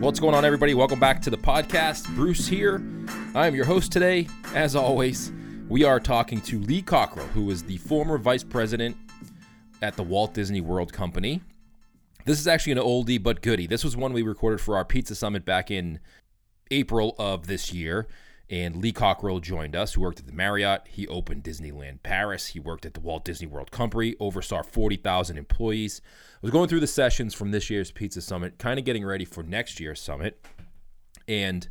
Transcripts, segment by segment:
What's going on, everybody? Welcome back to the podcast. Bruce here. I am your host today. As always, we are talking to Lee Cockerell, who is the former vice president at the Walt Disney World Company. This is actually an oldie but goodie. This was one we recorded for our Pizza Summit back in April of this year. And Lee Cockerell joined us, who worked at the Marriott. He opened Disneyland Paris. He worked at the Walt Disney World Company, oversaw 40,000 employees. I was going through the sessions from this year's Pizza Summit, kind of getting ready for next year's summit. And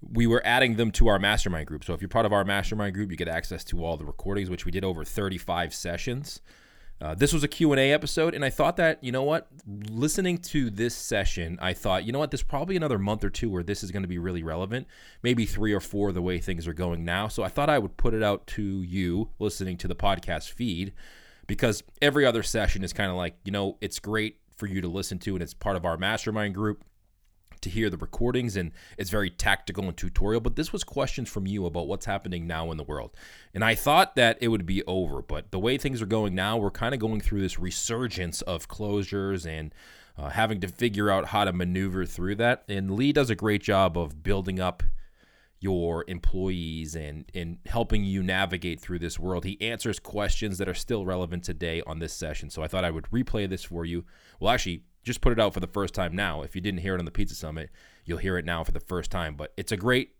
we were adding them to our mastermind group. So if you're part of our mastermind group, you get access to all the recordings, which we did over 35 sessions. Uh, this was a q&a episode and i thought that you know what? Listening to this session i thought you know what? There's probably another month or two where this is going to be really relevant maybe three or four the way things are going now. So i thought i would put it out to you listening to the podcast feed because every other session is kind of like you know it's great for you to listen to and it's part of our mastermind group to hear the recordings and it's very tactical and tutorial but this was questions from you about what's happening now in the world and i thought that it would be over but the way things are going now we're kind of going through this resurgence of closures and uh, having to figure out how to maneuver through that and lee does a great job of building up your employees and and helping you navigate through this world. He answers questions that are still relevant today on this session. So I thought I would replay this for you. Well, actually, just put it out for the first time now. If you didn't hear it on the Pizza Summit, you'll hear it now for the first time. But it's a great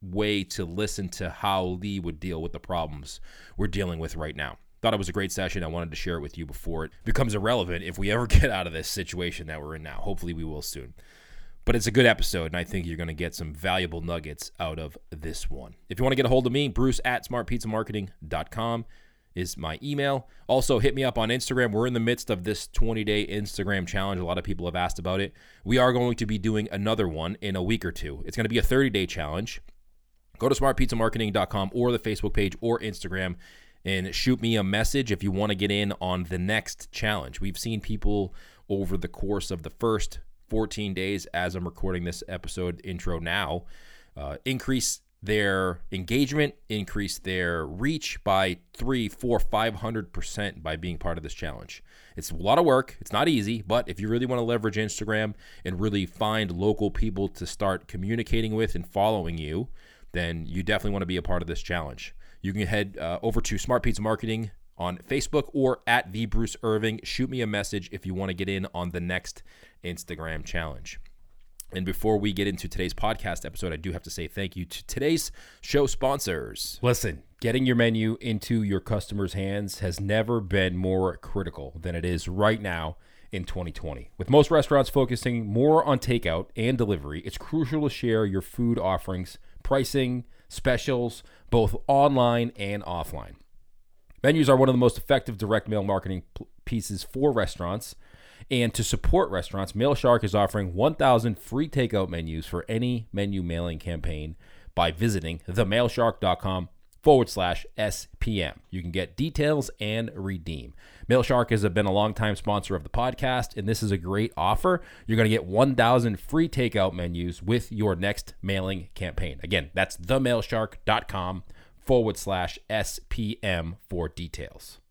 way to listen to how Lee would deal with the problems we're dealing with right now. Thought it was a great session. I wanted to share it with you before it becomes irrelevant if we ever get out of this situation that we're in now. Hopefully, we will soon. But it's a good episode, and I think you're going to get some valuable nuggets out of this one. If you want to get a hold of me, Bruce at smartpizzamarketing.com is my email. Also, hit me up on Instagram. We're in the midst of this 20 day Instagram challenge. A lot of people have asked about it. We are going to be doing another one in a week or two. It's going to be a 30 day challenge. Go to smartpizzamarketing.com or the Facebook page or Instagram and shoot me a message if you want to get in on the next challenge. We've seen people over the course of the first 14 days as I'm recording this episode intro now uh, increase their engagement, increase their reach by three, four, five hundred percent by being part of this challenge. It's a lot of work. It's not easy, but if you really want to leverage Instagram and really find local people to start communicating with and following you, then you definitely want to be a part of this challenge. You can head uh, over to Smart Pizza Marketing on Facebook or at the Bruce Irving. Shoot me a message if you want to get in on the next Instagram challenge. And before we get into today's podcast episode, I do have to say thank you to today's show sponsors. Listen, getting your menu into your customers' hands has never been more critical than it is right now in 2020. With most restaurants focusing more on takeout and delivery, it's crucial to share your food offerings, pricing, specials, both online and offline. Menus are one of the most effective direct mail marketing pieces for restaurants and to support restaurants, Mailshark is offering 1,000 free takeout menus for any menu mailing campaign by visiting themailshark.com forward slash SPM. You can get details and redeem. Mailshark has been a longtime sponsor of the podcast, and this is a great offer. You're going to get 1,000 free takeout menus with your next mailing campaign. Again, that's themailshark.com forward slash SPM for details.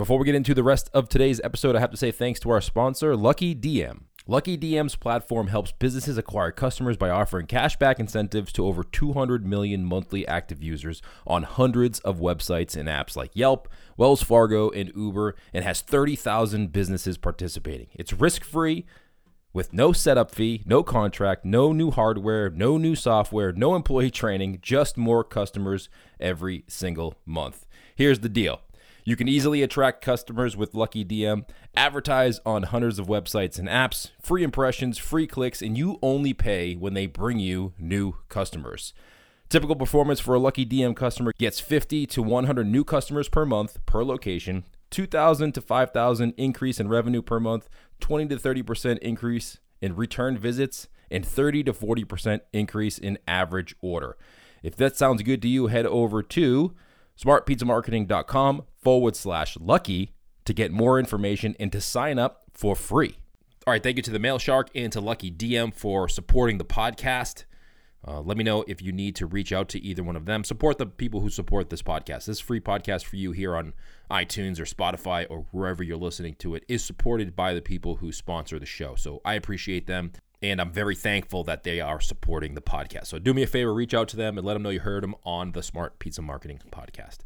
Before we get into the rest of today's episode, I have to say thanks to our sponsor, Lucky DM. Lucky DM's platform helps businesses acquire customers by offering cashback incentives to over 200 million monthly active users on hundreds of websites and apps like Yelp, Wells Fargo, and Uber, and has 30,000 businesses participating. It's risk free with no setup fee, no contract, no new hardware, no new software, no employee training, just more customers every single month. Here's the deal. You can easily attract customers with Lucky DM, advertise on hundreds of websites and apps, free impressions, free clicks, and you only pay when they bring you new customers. Typical performance for a Lucky DM customer gets 50 to 100 new customers per month per location, 2,000 to 5,000 increase in revenue per month, 20 to 30% increase in return visits, and 30 to 40% increase in average order. If that sounds good to you, head over to smartpizzamarketing.com forward slash lucky to get more information and to sign up for free. All right, thank you to the Mail Shark and to Lucky DM for supporting the podcast. Uh, let me know if you need to reach out to either one of them. Support the people who support this podcast. This free podcast for you here on iTunes or Spotify or wherever you're listening to it is supported by the people who sponsor the show. So I appreciate them. And I'm very thankful that they are supporting the podcast. So do me a favor, reach out to them and let them know you heard them on the Smart Pizza Marketing podcast.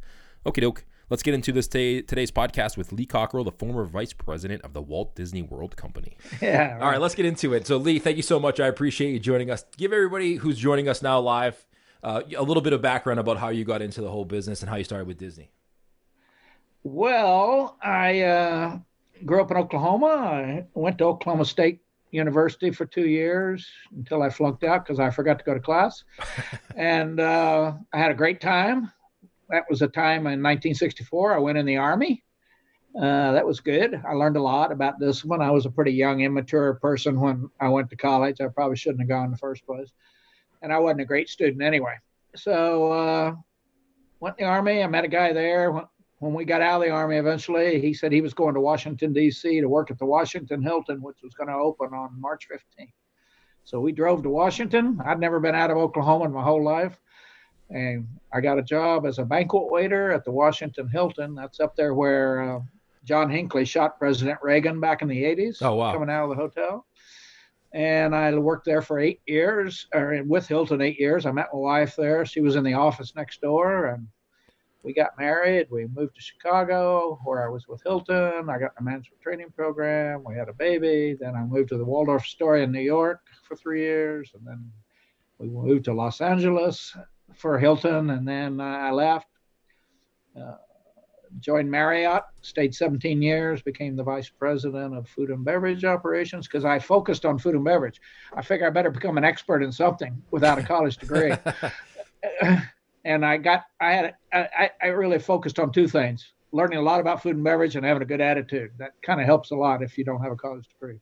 Okay, doke. Let's get into this t- today's podcast with Lee Cockerell, the former vice president of the Walt Disney World Company. Yeah. Right. All right, let's get into it. So, Lee, thank you so much. I appreciate you joining us. Give everybody who's joining us now live uh, a little bit of background about how you got into the whole business and how you started with Disney. Well, I uh, grew up in Oklahoma. I went to Oklahoma State University for two years until I flunked out because I forgot to go to class. and uh, I had a great time. That was a time in 1964. I went in the Army. Uh, that was good. I learned a lot about discipline. I was a pretty young, immature person when I went to college. I probably shouldn't have gone in the first place. And I wasn't a great student anyway. So, uh, went in the Army. I met a guy there. When we got out of the Army eventually, he said he was going to Washington, D.C. to work at the Washington Hilton, which was going to open on March 15th. So we drove to Washington. I'd never been out of Oklahoma in my whole life and I got a job as a banquet waiter at the Washington Hilton. That's up there where uh, John Hinckley shot President Reagan back in the 80s. Oh, wow. Coming out of the hotel. And I worked there for eight years, or with Hilton, eight years. I met my wife there. She was in the office next door, and we got married. We moved to Chicago, where I was with Hilton. I got the management training program. We had a baby. Then I moved to the Waldorf Astoria in New York for three years, and then we moved to Los Angeles for Hilton, and then I left. Uh, joined Marriott, stayed 17 years, became the vice president of food and beverage operations because I focused on food and beverage. I figured I better become an expert in something without a college degree. and I got, I had, I, I really focused on two things learning a lot about food and beverage and having a good attitude. That kind of helps a lot if you don't have a college degree.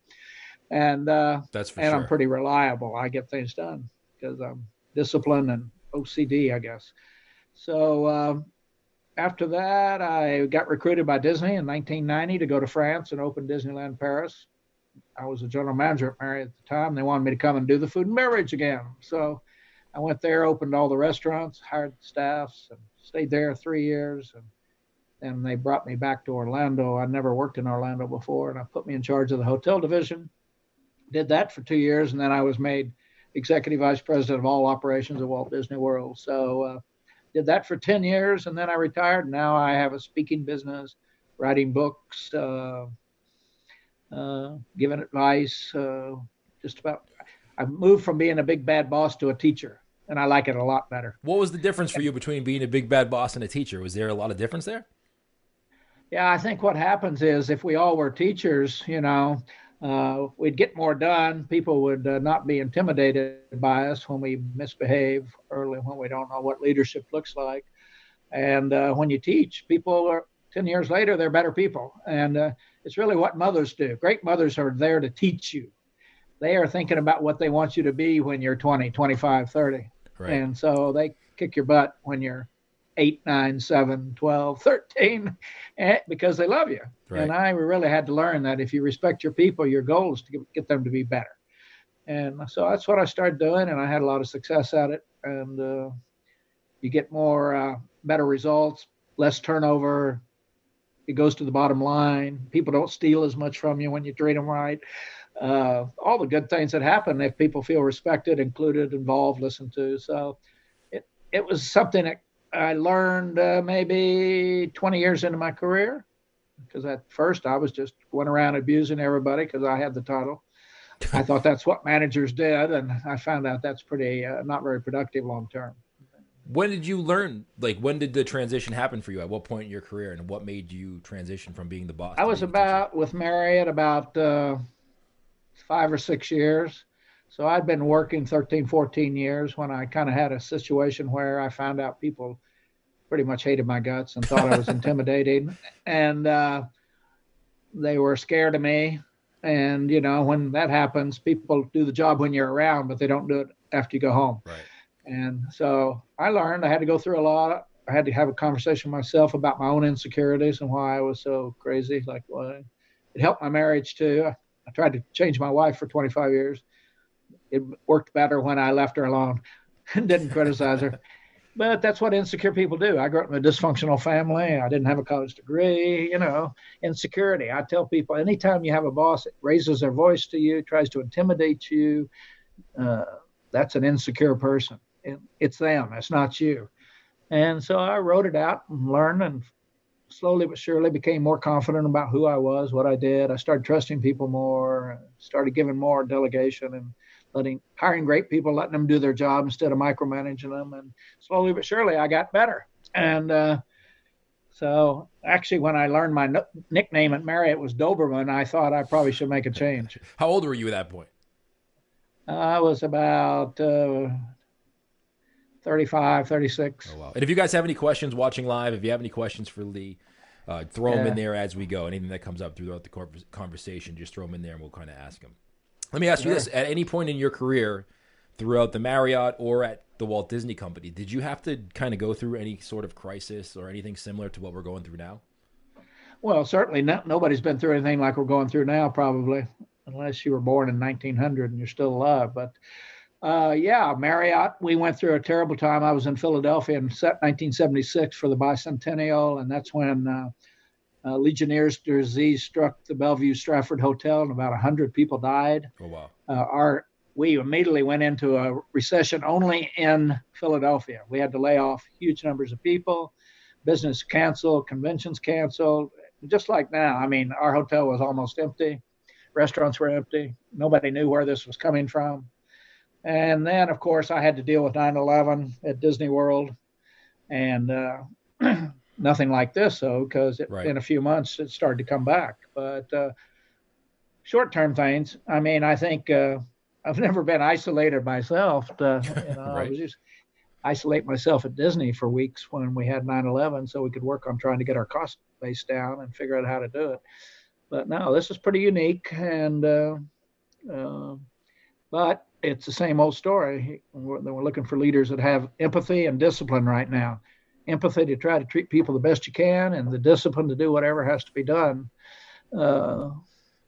And, uh, that's and sure. I'm pretty reliable. I get things done because I'm disciplined and OCD, I guess. So, um, after that, I got recruited by Disney in 1990 to go to France and open Disneyland Paris. I was a general manager at Marriott at the time. They wanted me to come and do the food and beverage again. So I went there, opened all the restaurants, hired staffs, and stayed there three years. And then they brought me back to Orlando. I'd never worked in Orlando before, and I put me in charge of the hotel division. Did that for two years, and then I was made executive vice president of all operations at Walt Disney World. So uh, did that for 10 years and then I retired. Now I have a speaking business, writing books, uh, uh, giving advice, uh, just about. I've moved from being a big bad boss to a teacher, and I like it a lot better. What was the difference for you between being a big bad boss and a teacher? Was there a lot of difference there? Yeah, I think what happens is if we all were teachers, you know, uh, we'd get more done. People would uh, not be intimidated by us when we misbehave early, when we don't know what leadership looks like. And uh, when you teach, people are 10 years later, they're better people. And uh, it's really what mothers do. Great mothers are there to teach you. They are thinking about what they want you to be when you're 20, 25, 30. Right. And so they kick your butt when you're 8, 9, 7, 12, 13 eh, because they love you. Right. And I really had to learn that if you respect your people, your goal is to get them to be better. And so that's what I started doing, and I had a lot of success at it. And uh, you get more, uh, better results, less turnover. It goes to the bottom line. People don't steal as much from you when you treat them right. Uh, all the good things that happen if people feel respected, included, involved, listened to. So it it was something that I learned uh, maybe 20 years into my career because at first I was just going around abusing everybody because I had the title. I thought that's what managers did, and I found out that's pretty uh, not very productive long term. When did you learn? Like, when did the transition happen for you? At what point in your career, and what made you transition from being the boss? I was about with Marriott about uh, five or six years. So I'd been working 13, 14 years when I kind of had a situation where I found out people pretty much hated my guts and thought I was intimidating. And uh, they were scared of me. And, you know, when that happens, people do the job when you're around, but they don't do it after you go home. Right. And so I learned I had to go through a lot. I had to have a conversation myself about my own insecurities and why I was so crazy. Like, well, it helped my marriage too. I, tried to change my wife for 25 years. It worked better when I left her alone and didn't criticize her. but that's what insecure people do. I grew up in a dysfunctional family. I didn't have a college degree. You know, insecurity. I tell people anytime you have a boss that raises their voice to you, tries to intimidate you, uh, that's an insecure person. It, it's them. It's not you. And so I wrote it out and learned and slowly but surely became more confident about who I was, what I did. I started trusting people more, started giving more delegation and letting hiring great people, letting them do their job instead of micromanaging them. And slowly but surely, I got better. And uh, so, actually, when I learned my no- nickname at Marriott was Doberman, I thought I probably should make a change. How old were you at that point? I was about uh, 35, 36. Oh, wow. And if you guys have any questions watching live, if you have any questions for Lee, uh, throw yeah. them in there as we go. Anything that comes up throughout the conversation, just throw them in there and we'll kind of ask them. Let me ask you this: At any point in your career, throughout the Marriott or at the Walt Disney Company, did you have to kind of go through any sort of crisis or anything similar to what we're going through now? Well, certainly not, nobody's been through anything like we're going through now, probably, unless you were born in 1900 and you're still alive. But uh, yeah, Marriott, we went through a terrible time. I was in Philadelphia in 1976 for the bicentennial, and that's when uh, uh, Legionnaire's disease struck the Bellevue Stratford Hotel, and about 100 people died. Oh, wow. Uh, our we immediately went into a recession only in Philadelphia. We had to lay off huge numbers of people, business canceled, conventions canceled, just like now. I mean, our hotel was almost empty, restaurants were empty, nobody knew where this was coming from. And then, of course, I had to deal with 9 11 at Disney World. And uh, nothing like this though, because right. in a few months it started to come back. But uh, short-term things, I mean, I think uh, I've never been isolated myself. To, you know, right. I was just isolate myself at Disney for weeks when we had 9/11, so we could work on trying to get our cost base down and figure out how to do it. But no, this is pretty unique, and uh, uh but it's the same old story. We're, we're looking for leaders that have empathy and discipline right now empathy to try to treat people the best you can and the discipline to do whatever has to be done uh,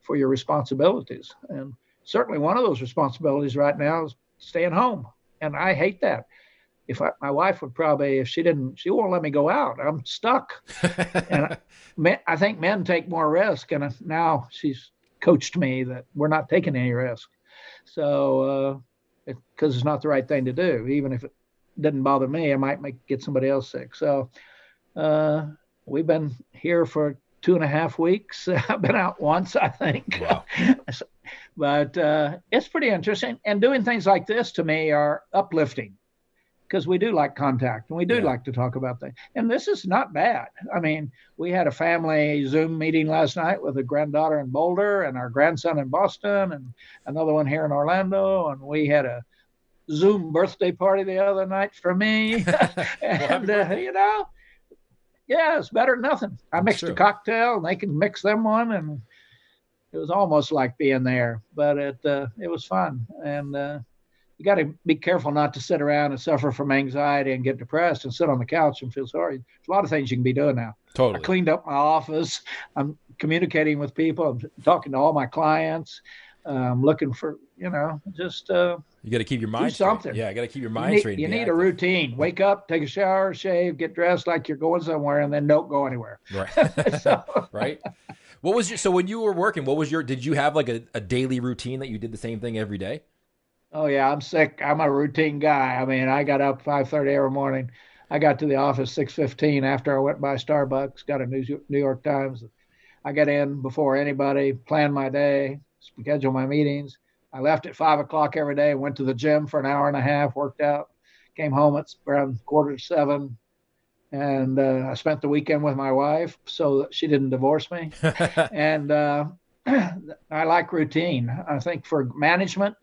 for your responsibilities. And certainly one of those responsibilities right now is staying home. And I hate that. If I, my wife would probably, if she didn't, she won't let me go out. I'm stuck. and I, I think men take more risk. And now she's coached me that we're not taking any risk. So, because uh, it, it's not the right thing to do, even if it doesn't bother me. I might make get somebody else sick. So uh, we've been here for two and a half weeks. I've been out once, I think. Wow. but uh, it's pretty interesting. And doing things like this to me are uplifting because we do like contact and we do yeah. like to talk about things. And this is not bad. I mean, we had a family Zoom meeting last night with a granddaughter in Boulder and our grandson in Boston and another one here in Orlando. And we had a Zoom birthday party the other night for me, and uh, you know, yeah, it's better than nothing. I mixed a cocktail, and they can mix them one, and it was almost like being there. But it uh, it was fun, and uh, you got to be careful not to sit around and suffer from anxiety and get depressed and sit on the couch and feel sorry. There's a lot of things you can be doing now. Totally. I cleaned up my office. I'm communicating with people. I'm talking to all my clients. I'm looking for you know just. Uh, you got to keep your mind Do something. Straight. Yeah, I got to keep your mind you need, straight. You need a routine. Wake up, take a shower, shave, get dressed like you're going somewhere, and then don't go anywhere. Right. so. right. What was your so when you were working? What was your? Did you have like a, a daily routine that you did the same thing every day? Oh yeah, I'm sick. I'm a routine guy. I mean, I got up 5:30 every morning. I got to the office 6:15 after I went by Starbucks. Got a New York Times. I got in before anybody. Planned my day. Schedule my meetings I left at five o'clock every day, went to the gym for an hour and a half, worked out, came home at around quarter to seven, and uh, I spent the weekend with my wife so that she didn't divorce me. and uh, I like routine. I think for management,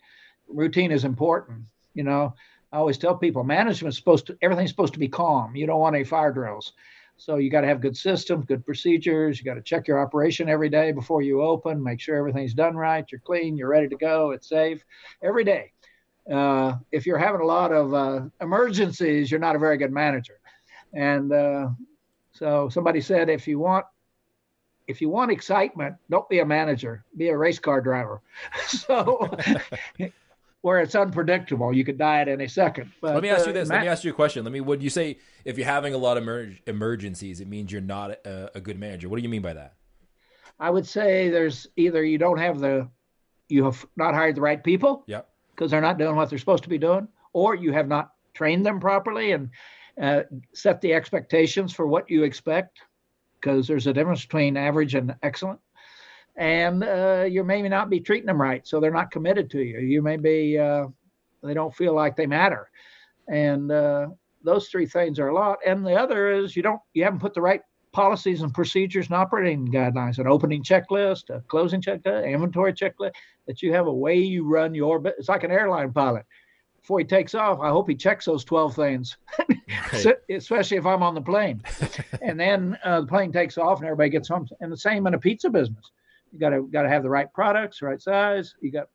routine is important. You know, I always tell people management's supposed to everything's supposed to be calm. You don't want any fire drills. So you got to have good systems, good procedures. You got to check your operation every day before you open, make sure everything's done right, you're clean, you're ready to go, it's safe every day. Uh, if you're having a lot of uh, emergencies, you're not a very good manager. And uh, so somebody said, if you want if you want excitement, don't be a manager, be a race car driver. so where it's unpredictable. You could die at any second. But, Let me ask you uh, this. Let me ask you a question. Let me. Would you say if you're having a lot of emer- emergencies, it means you're not a, a good manager? What do you mean by that? I would say there's either you don't have the, you have not hired the right people. Yeah. Because they're not doing what they're supposed to be doing, or you have not trained them properly and uh, set the expectations for what you expect. Because there's a difference between average and excellent and uh, you may not be treating them right, so they're not committed to you. You may be uh, they don't feel like they matter, and uh, those three things are a lot. And the other is you don't you haven't put the right policies and procedures and operating guidelines, an opening checklist, a closing checklist, inventory checklist. That you have a way you run your. It's like an airline pilot. Before he takes off, I hope he checks those 12 things, especially if I'm on the plane. and then uh, the plane takes off and everybody gets home. And the same in a pizza business you got to got to have the right products, right size. You got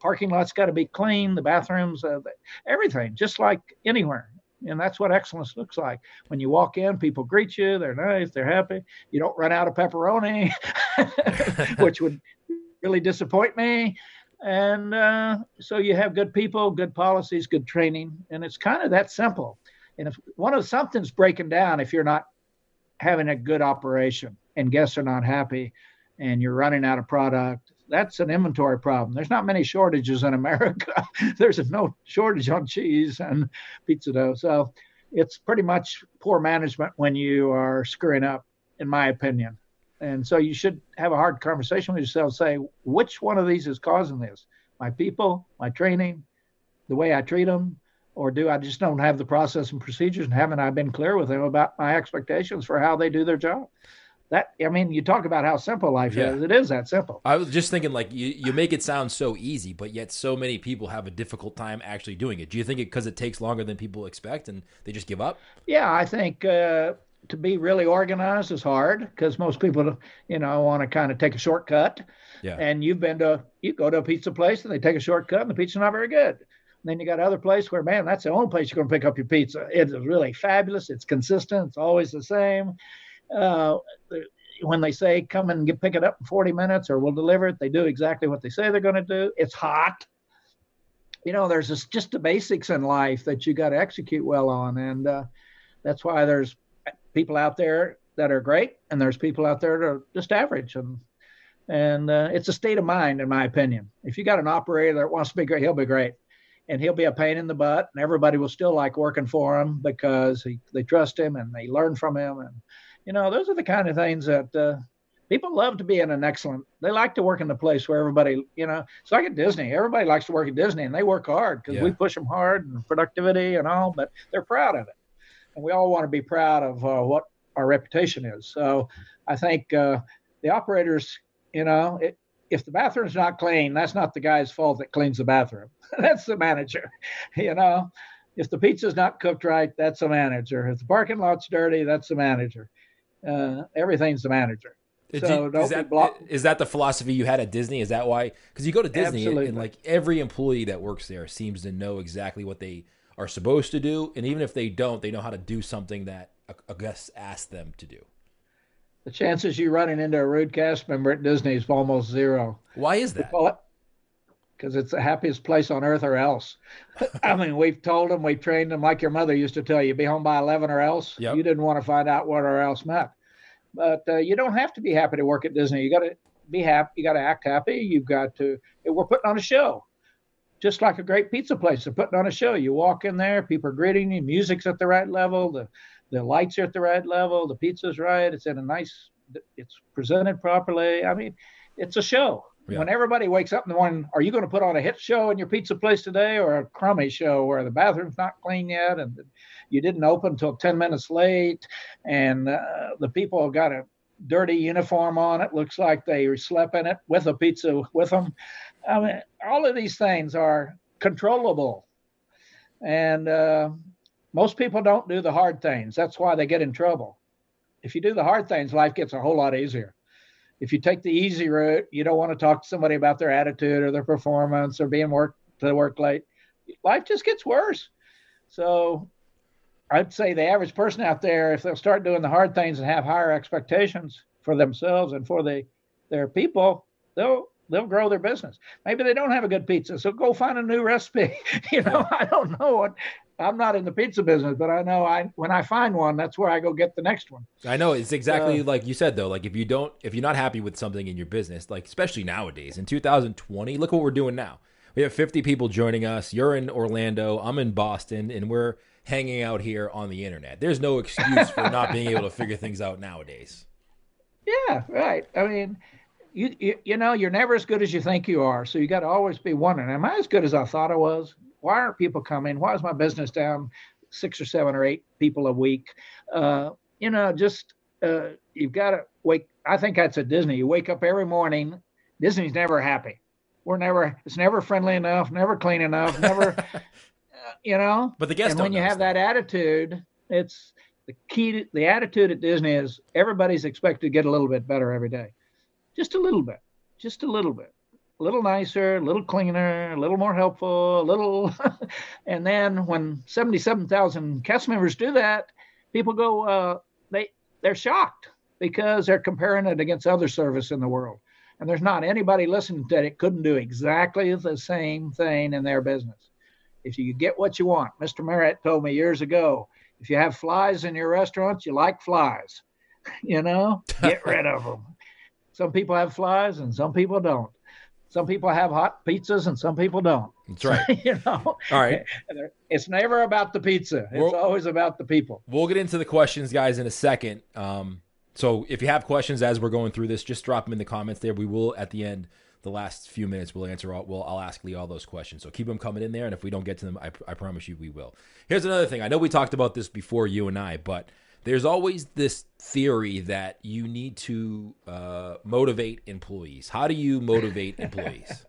parking lots got to be clean, the bathrooms, uh, everything, just like anywhere. And that's what excellence looks like. When you walk in, people greet you. They're nice. They're happy. You don't run out of pepperoni, which would really disappoint me. And uh, so you have good people, good policies, good training, and it's kind of that simple. And if one of something's breaking down, if you're not having a good operation and guests are not happy, and you're running out of product, that's an inventory problem. There's not many shortages in America. There's no shortage on cheese and pizza dough. So it's pretty much poor management when you are screwing up, in my opinion. And so you should have a hard conversation with yourself. Say, which one of these is causing this? My people, my training, the way I treat them, or do I just don't have the process and procedures? And haven't I been clear with them about my expectations for how they do their job? That i mean you talk about how simple life yeah. is it is that simple i was just thinking like you, you make it sound so easy but yet so many people have a difficult time actually doing it do you think it because it takes longer than people expect and they just give up yeah i think uh, to be really organized is hard because most people you know want to kind of take a shortcut yeah. and you've been to you go to a pizza place and they take a shortcut and the pizza's not very good and then you got other place where, man, that's the only place you're going to pick up your pizza. It is really fabulous. It's consistent. It's always the same uh, when they say come and get, pick it up in 40 minutes or we'll deliver it, they do exactly what they say they're going to do. It's hot. You know, there's this, just the basics in life that you got to execute well on, and uh, that's why there's people out there that are great, and there's people out there that are just average, and and uh, it's a state of mind, in my opinion. If you got an operator that wants to be great, he'll be great, and he'll be a pain in the butt, and everybody will still like working for him because he, they trust him and they learn from him, and you know, those are the kind of things that uh, people love to be in an excellent. They like to work in a place where everybody, you know, it's like at Disney. Everybody likes to work at Disney, and they work hard because yeah. we push them hard and productivity and all. But they're proud of it, and we all want to be proud of uh, what our reputation is. So I think uh, the operators, you know, it, if the bathroom's not clean, that's not the guy's fault that cleans the bathroom. that's the manager, you know. If the pizza's not cooked right, that's the manager. If the parking lot's dirty, that's the manager uh, everything's the manager. So you, is, that, block- is that the philosophy you had at Disney? Is that why? Because you go to Disney and, and, like every employee that works there seems to know exactly what they are supposed to do, and even if they don't, they know how to do something that a, a guest asked them to do. The chances you running into a rude cast member at Disney is almost zero. Why is that? Because it's the happiest place on earth, or else. I mean, we've told them, we've trained them, like your mother used to tell you, be home by eleven or else. Yep. You didn't want to find out what or else meant. But uh, you don't have to be happy to work at Disney. You got to be happy. You got to act happy. You've got to. We're putting on a show, just like a great pizza place. They're putting on a show. You walk in there, people are greeting you. Music's at the right level. The the lights are at the right level. The pizza's right. It's in a nice. It's presented properly. I mean, it's a show. Yeah. When everybody wakes up in the morning, are you going to put on a hit show in your pizza place today, or a crummy show where the bathroom's not clean yet and you didn't open until 10 minutes late, and uh, the people have got a dirty uniform on it, looks like they slept in it with a pizza with them. I mean, all of these things are controllable, and uh, most people don't do the hard things. That's why they get in trouble. If you do the hard things, life gets a whole lot easier if you take the easy route, you don't want to talk to somebody about their attitude or their performance or being work to work late. Life just gets worse. So I'd say the average person out there, if they'll start doing the hard things and have higher expectations for themselves and for the their people, they'll they'll grow their business. Maybe they don't have a good pizza, so go find a new recipe. you know, I don't know what. I'm not in the pizza business, but I know I when I find one, that's where I go get the next one. I know it's exactly uh, like you said though. Like if you don't, if you're not happy with something in your business, like especially nowadays in 2020, look what we're doing now. We have 50 people joining us. You're in Orlando. I'm in Boston, and we're hanging out here on the internet. There's no excuse for not being able to figure things out nowadays. Yeah, right. I mean, you, you, you know you're never as good as you think you are so you got to always be wondering am i as good as i thought i was why aren't people coming? Why is my business down six or seven or eight people a week? Uh, you know just uh, you've got to wake i think that's at disney. You wake up every morning disney's never happy. We're never it's never friendly enough never clean enough never uh, you know? But the guests and when you have that. that. attitude it's the key to the attitude at disney is everybody's expected to get a little bit better every day. Just a little bit, just a little bit, a little nicer, a little cleaner, a little more helpful, a little. and then when 77,000 cast members do that, people go, uh, they they're shocked because they're comparing it against other service in the world. And there's not anybody listening that it couldn't do exactly the same thing in their business. If you get what you want, Mr. Marriott told me years ago, if you have flies in your restaurant, you like flies. You know, get rid of them. Some people have flies and some people don't. Some people have hot pizzas and some people don't. That's right. you know. All right. It's never about the pizza. It's we'll, always about the people. We'll get into the questions, guys, in a second. Um, so if you have questions as we're going through this, just drop them in the comments there. We will at the end, the last few minutes, we'll answer all. We'll I'll ask Lee all those questions. So keep them coming in there, and if we don't get to them, I, I promise you we will. Here's another thing. I know we talked about this before, you and I, but there's always this theory that you need to uh, motivate employees. How do you motivate employees?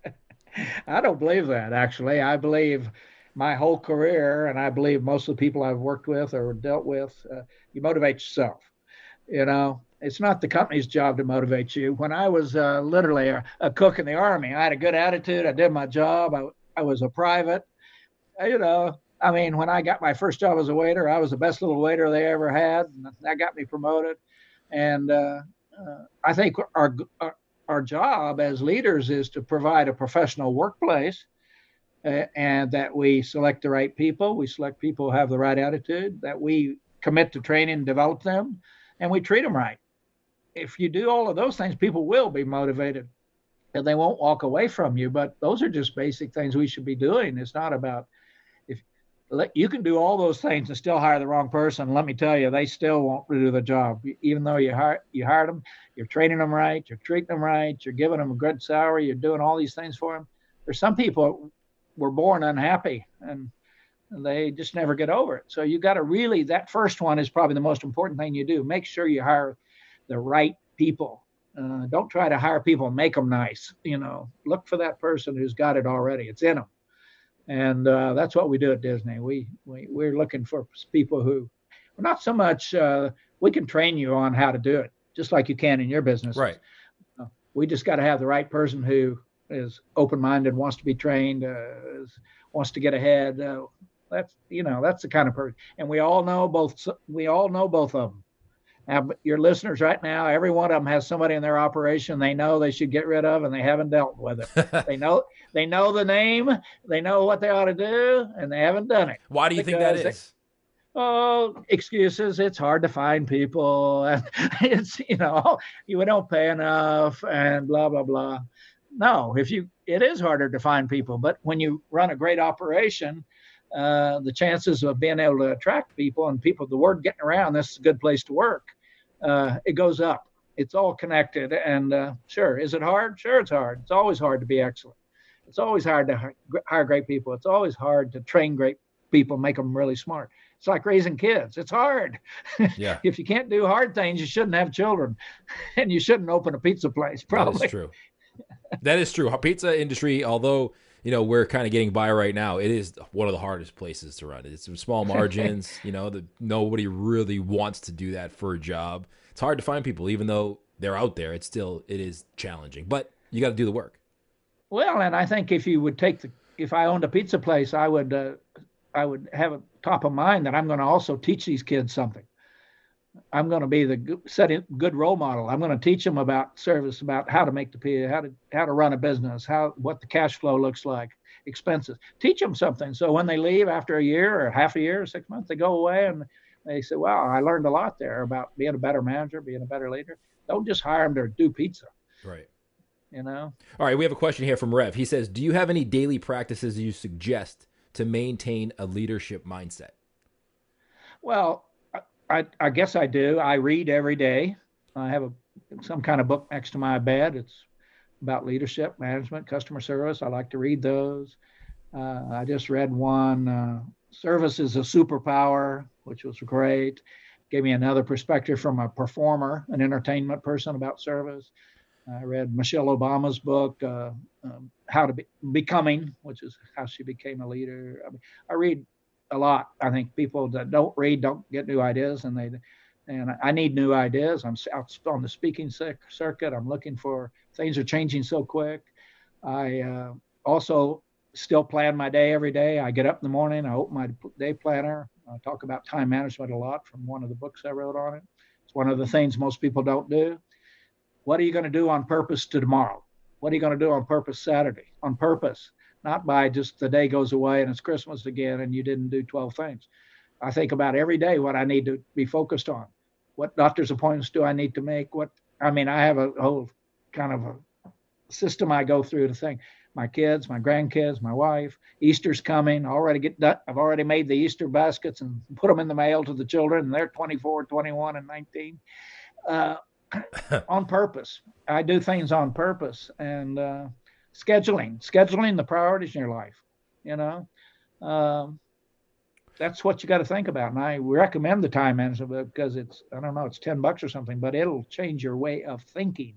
I don't believe that, actually. I believe my whole career, and I believe most of the people I've worked with or dealt with, uh, you motivate yourself. You know, it's not the company's job to motivate you. When I was uh, literally a, a, cook in the army, I had a good attitude. I did my job. I, I was a private. You know, I mean, when I got my first job as a waiter, I was the best little waiter they ever had, and that got me promoted. And uh, uh, I think our, our, our job as leaders is to provide a professional workplace, uh, and that we select the right people, we select people who have the right attitude, that we commit to training develop them, and we treat them right. If you do all of those things, people will be motivated and they won't walk away from you. But those are just basic things we should be doing. It's not about you can do all those things and still hire the wrong person. Let me tell you, they still won't do the job, even though you hire you hired them, you're training them right, you're treating them right, you're giving them a good salary, you're doing all these things for them. There's some people were born unhappy and they just never get over it. So you got to really that first one is probably the most important thing you do. Make sure you hire the right people. Uh, don't try to hire people make them nice. You know, look for that person who's got it already. It's in them and uh, that's what we do at Disney. We, we we're looking for people who, not so much. Uh, we can train you on how to do it, just like you can in your business. Right. Uh, we just got to have the right person who is open-minded, wants to be trained, uh, is, wants to get ahead. Uh, that's you know that's the kind of person, and we all know both. We all know both of them. Now, your listeners right now, every one of them has somebody in their operation they know they should get rid of, and they haven't dealt with it. they know they know the name, they know what they ought to do, and they haven't done it. Why do you think that is? They, oh, excuses. It's hard to find people, and it's you know you don't pay enough, and blah blah blah. No, if you it is harder to find people, but when you run a great operation, uh, the chances of being able to attract people and people, the word getting around, this is a good place to work, uh, it goes up. It's all connected. And uh, sure, is it hard? Sure, it's hard. It's always hard to be excellent. It's always hard to hire great people. It's always hard to train great people, make them really smart. It's like raising kids. It's hard. Yeah. if you can't do hard things, you shouldn't have children, and you shouldn't open a pizza place. Probably. That is true. that is true. Pizza industry, although you know we're kind of getting by right now. It is one of the hardest places to run. It's small margins you know that nobody really wants to do that for a job. It's hard to find people even though they're out there it's still it is challenging. But you got to do the work. Well and i think if you would take the if i owned a pizza place i would uh, i would have a top of mind that i'm going to also teach these kids something I'm going to be the setting good role model. I'm going to teach them about service, about how to make the P, how to how to run a business, how what the cash flow looks like, expenses. Teach them something. So when they leave after a year or half a year or six months, they go away and they say, "Wow, I learned a lot there about being a better manager, being a better leader." Don't just hire them to do pizza. Right. You know. All right, we have a question here from Rev. He says, "Do you have any daily practices you suggest to maintain a leadership mindset?" Well, I, I guess I do. I read every day. I have a some kind of book next to my bed. It's about leadership, management, customer service. I like to read those. Uh, I just read one, uh, Service is a Superpower, which was great. Gave me another perspective from a performer, an entertainment person about service. I read Michelle Obama's book, uh, um, How to Be Becoming, which is how she became a leader. I, mean, I read a lot. I think people that don't read don't get new ideas, and they and I need new ideas. I'm out on the speaking circuit. I'm looking for things are changing so quick. I uh, also still plan my day every day. I get up in the morning. I open my day planner. I talk about time management a lot from one of the books I wrote on it. It's one of the things most people don't do. What are you going to do on purpose to tomorrow? What are you going to do on purpose Saturday? On purpose, not by just the day goes away and it's Christmas again and you didn't do 12 things. I think about every day what I need to be focused on. What doctor's appointments do I need to make? What I mean, I have a whole kind of a system I go through to think my kids, my grandkids, my wife. Easter's coming. I already get done. I've already made the Easter baskets and put them in the mail to the children. And they're 24, 21, and 19. Uh, on purpose. I do things on purpose and uh, scheduling, scheduling the priorities in your life. You know, um, that's what you got to think about. And I recommend the time management because it's I don't know, it's ten bucks or something, but it'll change your way of thinking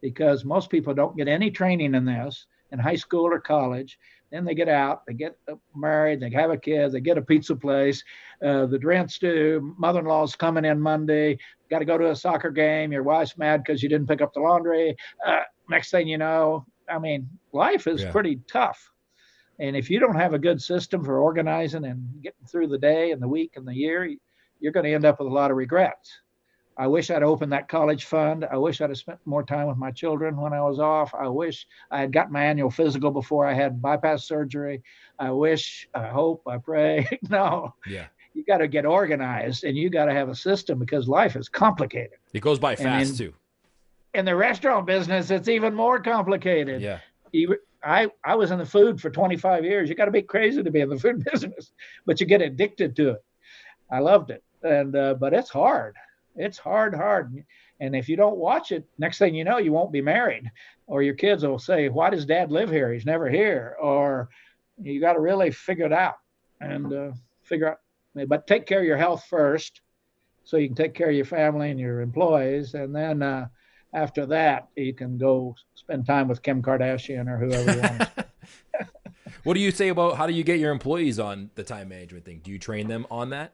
because most people don't get any training in this in high school or college. Then they get out, they get married, they have a kid, they get a pizza place, uh, the rent's due, mother-in-law's coming in Monday, got to go to a soccer game, your wife's mad because you didn't pick up the laundry. Uh, next thing you know, I mean, life is yeah. pretty tough. And if you don't have a good system for organizing and getting through the day and the week and the year, you're going to end up with a lot of regrets. I wish I'd opened that college fund. I wish I'd have spent more time with my children when I was off. I wish I had got my annual physical before I had bypass surgery. I wish, I hope, I pray. no. Yeah. You got to get organized and you got to have a system because life is complicated. It goes by fast in, too. In the restaurant business, it's even more complicated. Yeah. You, I, I was in the food for 25 years. You got to be crazy to be in the food business, but you get addicted to it. I loved it. And, uh, but it's hard it's hard, hard. And if you don't watch it, next thing you know, you won't be married, or your kids will say, "Why does Dad live here? He's never here." Or you got to really figure it out and uh, figure out. But take care of your health first, so you can take care of your family and your employees, and then uh, after that, you can go spend time with Kim Kardashian or whoever you want. what do you say about how do you get your employees on the time management thing? Do you train them on that?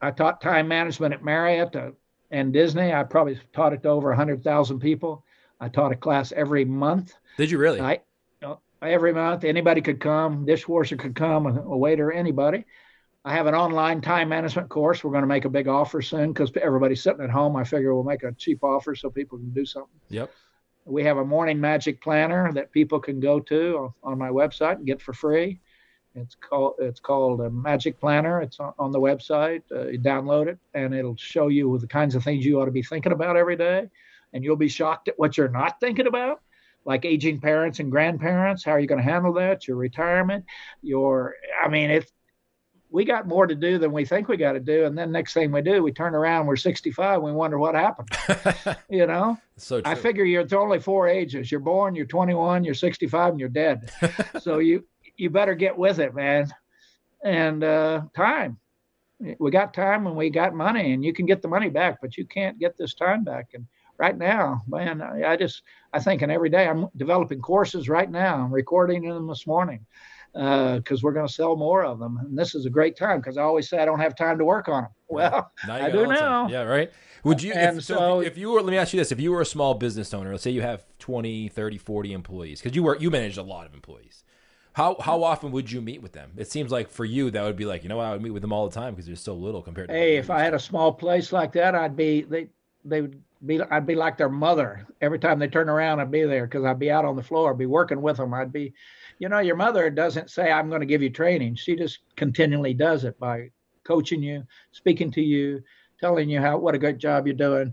I taught time management at Marriott. Uh, and Disney. I probably taught it to over 100,000 people. I taught a class every month. Did you really? I, you know, every month, anybody could come, dishwasher could come, a waiter, anybody. I have an online time management course. We're going to make a big offer soon because everybody's sitting at home. I figure we'll make a cheap offer so people can do something. Yep. We have a morning magic planner that people can go to on my website and get for free. It's called it's called a Magic Planner. It's on, on the website. Uh, you download it, and it'll show you the kinds of things you ought to be thinking about every day, and you'll be shocked at what you're not thinking about, like aging parents and grandparents. How are you going to handle that? Your retirement, your I mean, it's we got more to do than we think we got to do, and then next thing we do, we turn around, we're 65, we wonder what happened. you know, so true. I figure you're it's only four ages. You're born, you're 21, you're 65, and you're dead. so you you better get with it, man. And uh, time. We got time and we got money, and you can get the money back, but you can't get this time back. And right now, man, I just I think, and every day I'm developing courses right now. I'm recording them this morning because uh, we're going to sell more of them. And this is a great time because I always say I don't have time to work on them. Well, I do now. Yeah, right. Would you, if, so, so if, if, you were, let me ask you this, if you were a small business owner, let's say you have 20, 30, 40 employees, because you were, you managed a lot of employees How how often would you meet with them? It seems like for you that would be like you know what I would meet with them all the time because there's so little compared to. Hey, if I had a small place like that, I'd be they they would be I'd be like their mother. Every time they turn around, I'd be there because I'd be out on the floor, I'd be working with them. I'd be, you know, your mother doesn't say I'm going to give you training. She just continually does it by coaching you, speaking to you, telling you how what a great job you're doing.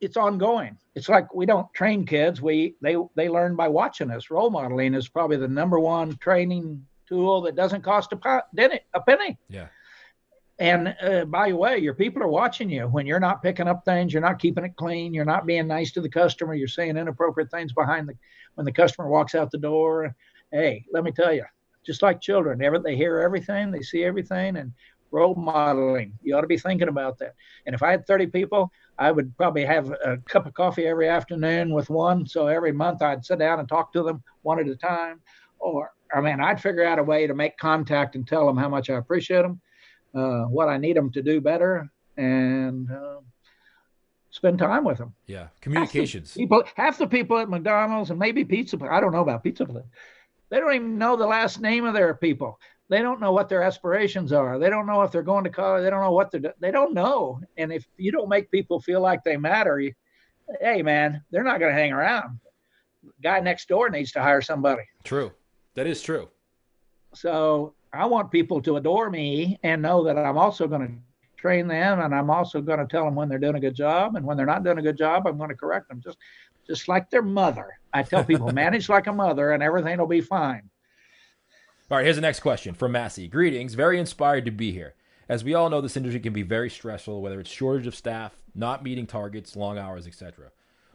It's ongoing. It's like we don't train kids. We they they learn by watching us. Role modeling is probably the number one training tool that doesn't cost a, penny. A penny. Yeah. And uh, by the way, your people are watching you when you're not picking up things, you're not keeping it clean, you're not being nice to the customer, you're saying inappropriate things behind the when the customer walks out the door. Hey, let me tell you, just like children, they hear everything, they see everything, and role modeling. You ought to be thinking about that. And if I had 30 people, I would probably have a cup of coffee every afternoon with one. So every month I'd sit down and talk to them one at a time. Or, I mean, I'd figure out a way to make contact and tell them how much I appreciate them, uh, what I need them to do better, and uh, spend time with them. Yeah, communications. Half the people, half the people at McDonald's and maybe Pizza, I don't know about Pizza They don't even know the last name of their people they don't know what their aspirations are. They don't know if they're going to college. They don't know what they're. They don't know. And if you don't make people feel like they matter, you, hey man, they're not going to hang around. Guy next door needs to hire somebody. True, that is true. So I want people to adore me and know that I'm also going to train them, and I'm also going to tell them when they're doing a good job, and when they're not doing a good job, I'm going to correct them. Just, just like their mother. I tell people, manage like a mother, and everything will be fine. All right, here's the next question from Massey. Greetings. Very inspired to be here. As we all know, this industry can be very stressful, whether it's shortage of staff, not meeting targets, long hours, etc.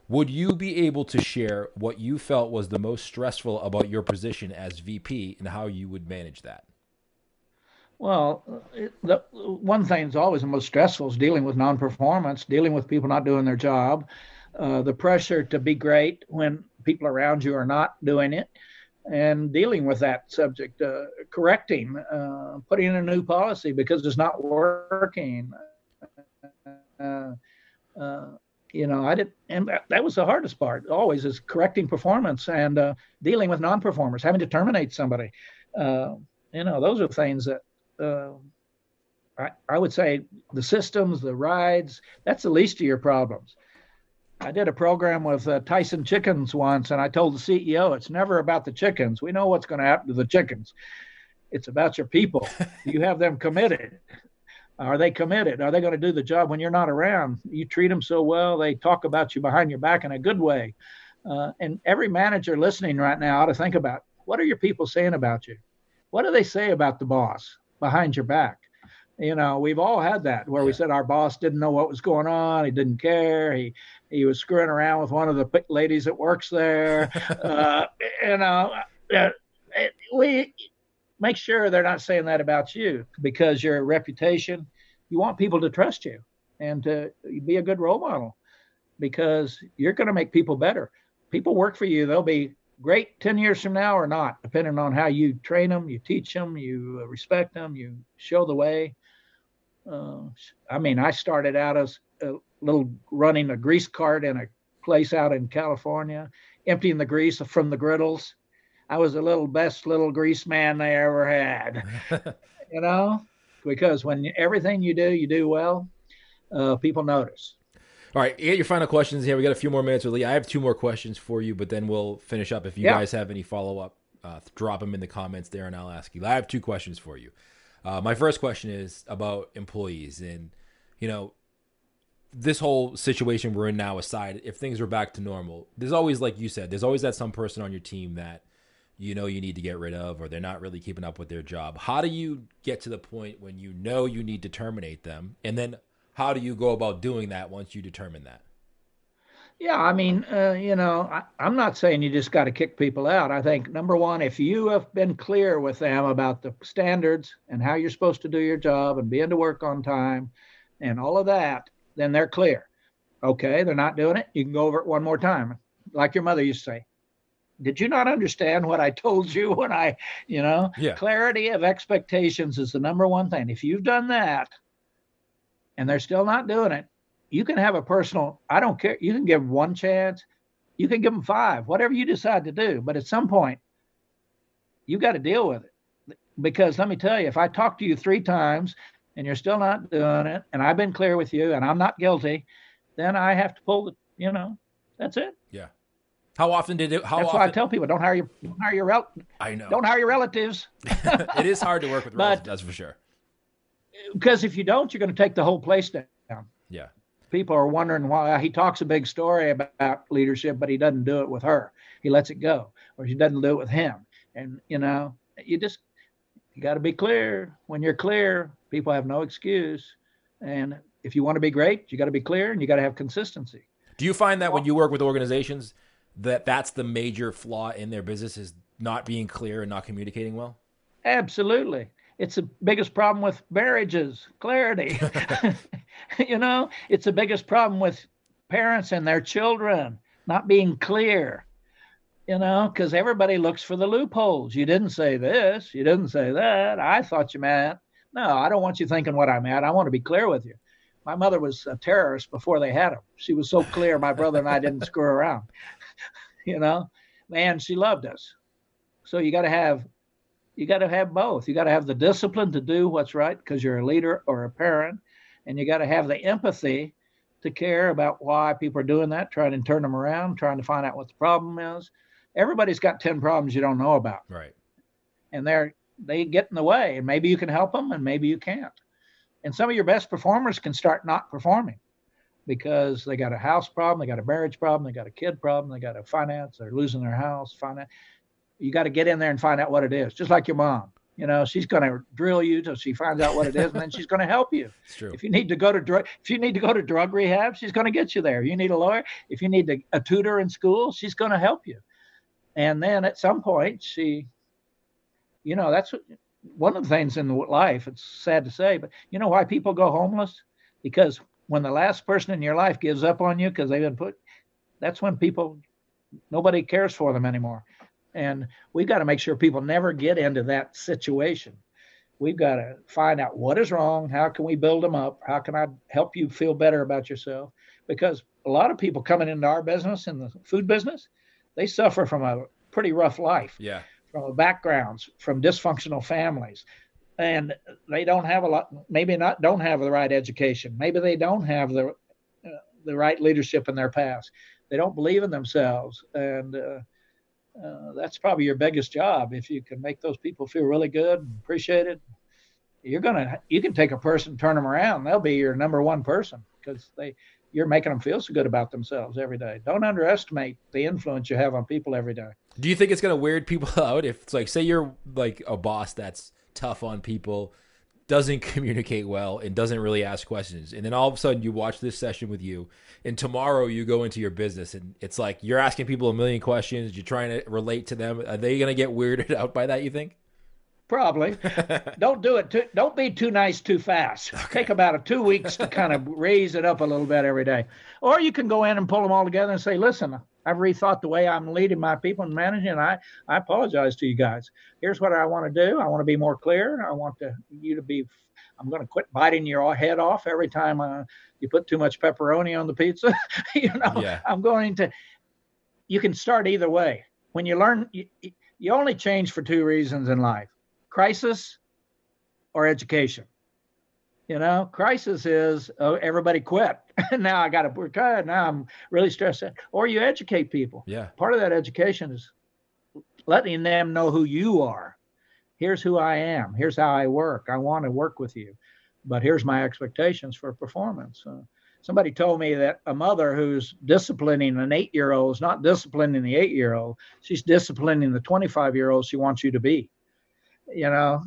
Would you be able to share what you felt was the most stressful about your position as VP and how you would manage that? Well, it, the one thing that's always the most stressful is dealing with non-performance, dealing with people not doing their job, uh, the pressure to be great when people around you are not doing it and dealing with that subject, uh, correcting, uh, putting in a new policy because it's not working. Uh, uh you know, I did, and that, that, was the hardest part. Always is correcting performance and dealing with non-performers, having to terminate somebody. You know, those are things that I, I would say the systems, the rides, that's the least of your problems. I did a program with uh, Tyson Chickens once, and I told the CEO, it's never about the chickens. We know what's going to happen to the chickens. It's about your people. you have them committed. Are they committed? Are they going to do the job when you're not around? You treat them so well, they talk about you behind your back in a good way. Uh, and every manager listening right now ought to think about what are your people saying about you? What do they say about the boss behind your back? you know we've all had that where we said our boss didn't know what was going on he didn't care he he was screwing around with one of the ladies that works there. Uh, you know uh, we make sure they're not saying that about you because your reputation you want people to trust you and to be a good role model because you're going to make people better. People work for you. They'll be great 10 years from now or not depending on how you train them you teach them you respect them you show the way. Uh, I mean, I started out as a little running a grease cart in a place out in California, emptying the grease from the griddles. I was the little best little grease man they ever had, you know, because when everything you do, you do well, uh, people notice. All right, you get your final questions here. We got a few more minutes, with Lee. I have two more questions for you, but then we'll finish up. If you yeah. guys have any follow up, uh, drop them in the comments there, and I'll ask you. I have two questions for you. Uh, my first question is about employees, and you know, this whole situation we're in now aside, if things were back to normal, there's always, like you said, there's always that some person on your team that you know you need to get rid of, or they're not really keeping up with their job. How do you get to the point when you know you need to terminate them, and then how do you go about doing that once you determine that? Yeah, I mean, uh, you know, I, am not saying you just got to kick people out. I think number one, if you have been clear with them about the standards and how you're supposed to do your job and being to work on time and all of that, then they're clear. Okay, they're not doing it. You can go over it one more time, like your mother used to say. Did you not understand what I told you when I, you know, yeah. clarity of expectations is the number one thing. If you've done that and they're still not doing it, you can have a personal i don't care you can give one chance you can give them five whatever you decide to do but at some point you've got to deal with it. Because let me tell you, if I talk to you three times and you're still not doing it, and I've been clear with you and I'm not guilty, then I have to pull the, you know, that's it. Yeah. How often did it? How That's often? why I tell people don't hire your don't hire your rel- I know. don't hire your relatives it is hard to work with But- relatives, that's for sure. because if you don't, you're going to take the whole place down. Yeah. People are wondering why he talks a big story about leadership, but he doesn't do it with her. He lets it go, or he doesn't do it with him. And you know, you just you got to be clear. When you're clear, people have no excuse. And if you want to be great, you got to be clear, and you got to have consistency. Do you find that when you work with organizations that that's the major flaw in their business is not being clear and not communicating well? Absolutely. It's the biggest problem with marriages, clarity. you know, it's the biggest problem with parents and their children not being clear. You know, because everybody looks for the loopholes. You didn't say this. You didn't say that. I thought you meant. No, I don't want you thinking what I'm at. I want to be clear with you. My mother was a terrorist before they had him. She was so clear, my brother and I didn't screw around. you know, man, she loved us. So you got to have you got to have both. You got to have the discipline to do what's right because you're a leader or a parent, and you got to have the empathy to care about why people are doing that, trying to turn them around, trying to find out what the problem is. Everybody's got 10 problems you don't know about, Right. and they're they get in the way, and maybe you can help them, and maybe you can't. And some of your best performers can start not performing because they got a house problem, they got a marriage problem, they got a kid problem, they got a finance, they're losing their house, finance. You got to get in there and find out what it is, just like your mom. You know, she's going to drill you till she finds out what it is, and then she's going to help you. It's true. If you need to go to drug, if you need to go to drug rehab, she's going to get you there. If you need a lawyer, if you need to, a tutor in school, she's going to help you. And then at some point, she, you know, that's one of the things in life. It's sad to say, but you know why people go homeless? Because when the last person in your life gives up on you because they've been put, that's when people, nobody cares for them anymore. And we've got to make sure people never get into that situation. We've got to find out what is wrong. How can we build them up? How can I help you feel better about yourself? Because a lot of people coming into our business, in the food business, they suffer from a pretty rough life, Yeah. From backgrounds, from dysfunctional families, and they don't have a lot. Maybe not don't have the right education. Maybe they don't have the uh, the right leadership in their past. They don't believe in themselves, and uh, uh, that's probably your biggest job. If you can make those people feel really good and appreciated, you're gonna you can take a person, turn them around. They'll be your number one person because they you're making them feel so good about themselves every day. Don't underestimate the influence you have on people every day. Do you think it's gonna weird people out if it's like say you're like a boss that's tough on people, doesn't communicate well, and doesn't really ask questions, and then all of a sudden you watch this session with you, and tomorrow you go into your business and it's like you're asking people a million questions, you're trying to relate to them. Are they gonna get weirded out by that? You think? Probably. don't do it. Too, don't be too nice too fast. Take about a two weeks to kind of raise it up a little bit every day. Or you can go in and pull them all together and say, "Listen, I've rethought the way I'm leading my people and managing. And I I apologize to you guys. Here's what I want to do. I want to be more clear. I want to you to be. I'm going to quit biting your head off every time uh, you put too much pepperoni on the pizza. you know, Yeah. I'm going to. You can start either way. When you learn, you, you only change for two reasons in life crisis or education. You know, crisis is oh, everybody quit. now I got to work hard. Now I'm really stressed. out. Or you educate people. Yeah. Part of that education is letting them know who you are. Here's who I am. Here's how I work. I want to work with you, but here's my expectations for performance. Uh, somebody told me that a mother who's disciplining an eight year old is not disciplining the eight year old, she's disciplining the 25 year old she wants you to be. You know,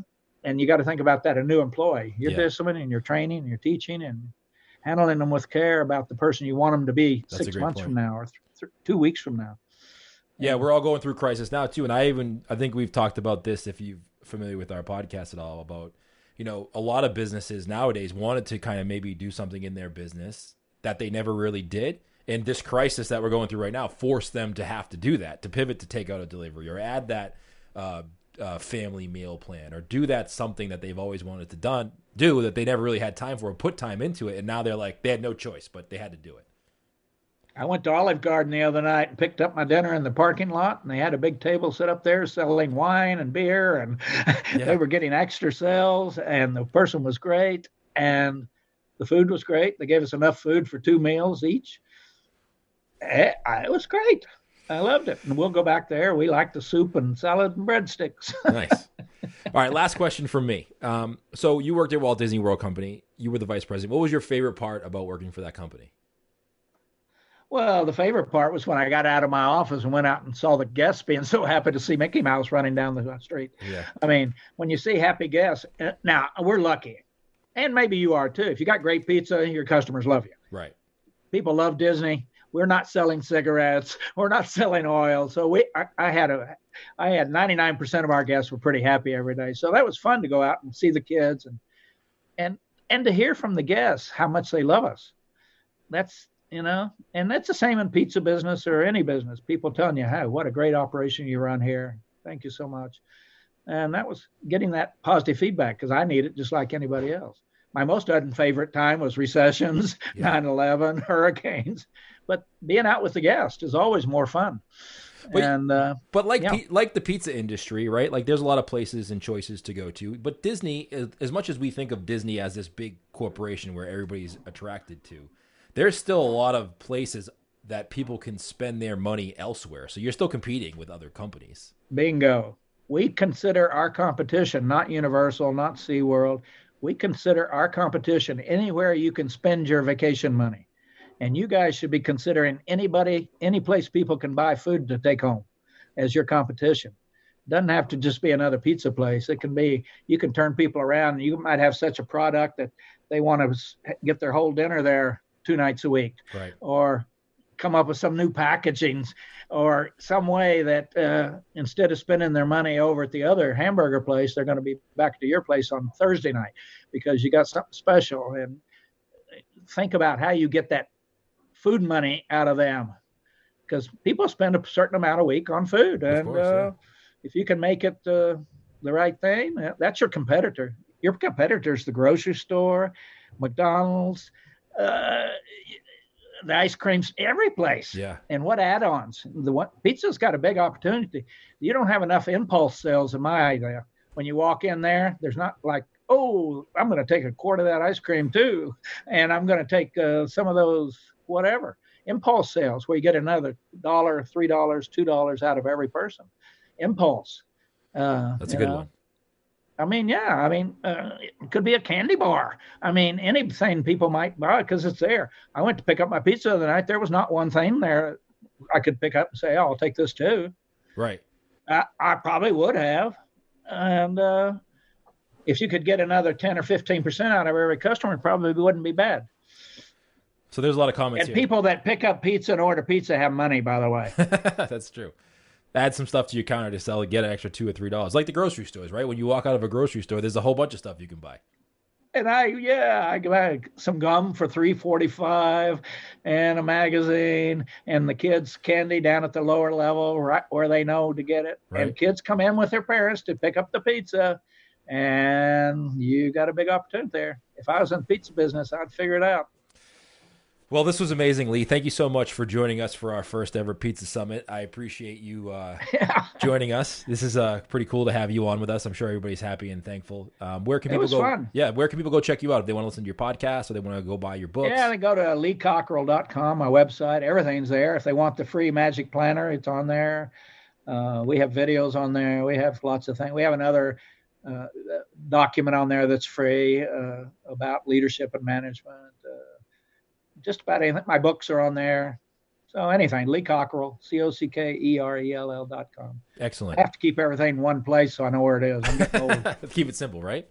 and you got to think about that a new employee. You're Yeah. disciplining, you're training, you're teaching, and handling them with care about the person you want them to be That's six months point. from now or th- th- two weeks from now. Yeah, we're all going through crisis now too, and I even I think we've talked about this if you're familiar with our podcast at all about you know a lot of businesses nowadays wanted to kind of maybe do something in their business that they never really did, and this crisis that we're going through right now forced them to have to do that to pivot to take out a delivery or add that uh, uh, family meal plan or do that something that they've always wanted to done do that they never really had time for or put time into it, and now they're like they had no choice but they had to do it. I went to Olive Garden the other night and picked up my dinner in the parking lot, and they had a big table set up there selling wine and beer, and yeah. they were getting extra sales, and the person was great, and the food was great. They gave us enough food for two meals each. Eh, it was great. I loved it, and we'll go back there. We like the soup and salad and breadsticks. nice. All right, last question from me. Um, so you worked at Walt Disney World Company. You were the vice president. What was your favorite part about working for that company? Well, the favorite part was when I got out of my office and went out and saw the guests being so happy to see Mickey Mouse running down the street. Yeah. I mean, when you see happy guests, uh, now we're lucky, and maybe you are too. If you got great pizza, your customers love you. Right. People love Disney. We're not selling cigarettes. We're not selling oil. So we, I, I had a, I had 99% of our guests were pretty happy every day. So that was fun to go out and see the kids and, and, and to hear from the guests how much they love us. That's you know and that's the same in pizza business or any business people telling you hey what a great operation you run here thank you so much and that was getting that positive feedback because i need it just like anybody else my most favorite time was recessions yeah. 9-11 hurricanes but being out with the guest is always more fun but, and uh, but like yeah. like the pizza industry, right? Like there's a lot of places and choices to go to. But Disney, as much as we think of Disney as this big corporation where everybody's attracted to, there's still a lot of places that people can spend their money elsewhere. So you're still competing with other companies. Bingo. We consider our competition not Universal, not SeaWorld. We consider our competition anywhere you can spend your vacation money. And you guys should be considering anybody, any place people can buy food to take home as your competition. Doesn't have to just be another pizza place. It can be you can turn people around. You might have such a product that they want to get their whole dinner there two nights a week, right. or come up with some new packagings or some way that uh, instead of spending their money over at the other hamburger place, they're going to be back to your place on Thursday night because you got something special. And think about how you get that food money out of them because people spend a certain amount a week on food. And course, uh, yeah. if you can make it uh, the right thing, that's your competitor. Your competitor is the grocery store, McDonald's, uh, the ice creams every place. Yeah. And what add-ons? The one pizza's got a big opportunity. You don't have enough impulse sales in my idea. When you walk in there, there's not like, oh, I'm going to take a quart of that ice cream too, and I'm going to take uh, some of those whatever impulse sales where you get another dollar, three dollars, two dollars out of every person. Impulse. Uh, That's a good know. one. I mean, yeah. I mean, uh, it could be a candy bar. I mean, anything people might buy because it's there. I went to pick up my pizza the other night. There was not one thing there I could pick up and say, "Oh, I'll take this too." Right. I, I probably would have, and uh, if you could get another ten or fifteen percent out of every customer, it probably wouldn't be bad. So there's a lot of comments. And here. people that pick up pizza and order pizza have money, by the way. That's true add some stuff to your counter to sell, get an extra two or three dollars. Like the grocery stores, right? When you walk out of a grocery store, there's a whole bunch of stuff you can buy. And I, yeah, I buy some gum for three forty-five, and a magazine, and the kids' candy down at the lower level, right where they know to get it. Right. And kids come in with their parents to pick up the pizza, and you got a big opportunity there. If I was in the pizza business, I'd figure it out. Well, this was amazing, Lee. Thank you so much for joining us for our first ever Pizza Summit. I appreciate you uh, yeah. joining us. This is uh, pretty cool to have you on with us. I'm sure everybody's happy and thankful. Um, where can people go? Fun. Yeah, where can people go check you out if they want to listen to your podcast or they want to go buy your books? Yeah, they go to leecockerell.com, my website. Everything's there. If they want the free Magic Planner, it's on there. Uh, we have videos on there. We have lots of things. We have another uh, document on there that's free uh, about leadership and management. Just about anything. My books are on there. So anything, Lee Cockerell, C O C K E R E L L dot com. Excellent. I have to keep everything in one place so I know where it is. I'm keep it simple, right?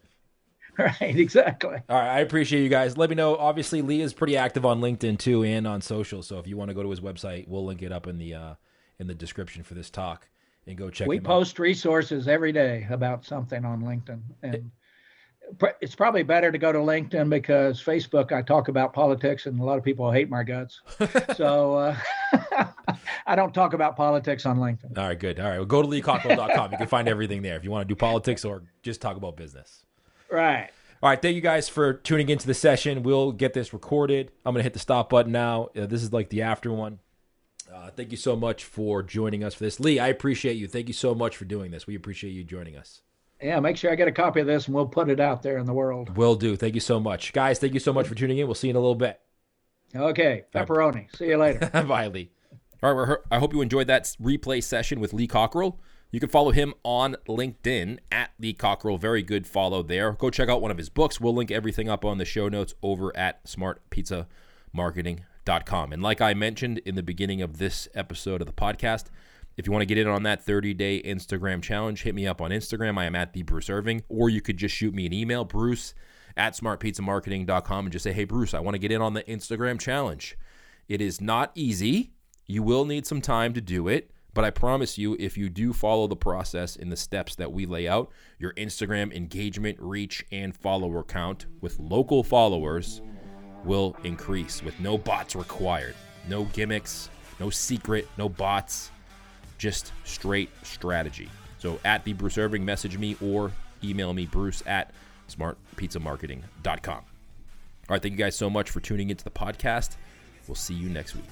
Right, exactly. All right, I appreciate you guys. Let me know. Obviously, Lee is pretty active on LinkedIn too, and on social. So if you want to go to his website, we'll link it up in the uh, in the description for this talk, and go check. Out. We post out. resources every day about something on LinkedIn, and it's probably better to go to LinkedIn because Facebook, I talk about politics and a lot of people hate my guts. so uh, I don't talk about politics on LinkedIn. All right, good. All right. Well, go to leecockerell.com. you can find everything there if you want to do politics or just talk about business. Right. All right, thank you guys for tuning into the session. We'll get this recorded. I'm gonna hit the stop button now. Uh, this is like the after one. Uh, thank you so much for joining us for this, Lee. I appreciate you. Thank you so much for doing this. We appreciate you joining us. Yeah, make sure I get a copy of this and we'll put it out there in the world. Will do. Thank you so much, guys. Thank you so much for tuning in. We'll see you in a little bit. Okay, pepperoni. See you later. Bye, Lee. All right, I hope you enjoyed that replay session with Lee Cockerell. You can follow him on LinkedIn at Lee Cockerell. Very good follow there. Go check out one of his books. We'll link everything up on the show notes over at smartpizzamarketing.com. And like I mentioned in the beginning of this episode of the podcast, if you want to get in on that 30 day Instagram challenge, hit me up on Instagram. I am at the Bruce Irving, or you could just shoot me an email, Bruce at smartpizzamarketing.com, and just say, hey, Bruce, I want to get in on the Instagram challenge. It is not easy. You will need some time to do it. But I promise you, if you do follow the process in the steps that we lay out, your Instagram engagement, reach, and follower count with local followers will increase with no bots required. No gimmicks, no secret, no bots, just straight strategy. So at the Bruce Irving, message me or email me, bruce at smartpizzamarketing.com. All right, thank you guys so much for tuning into the podcast. We'll see you next week.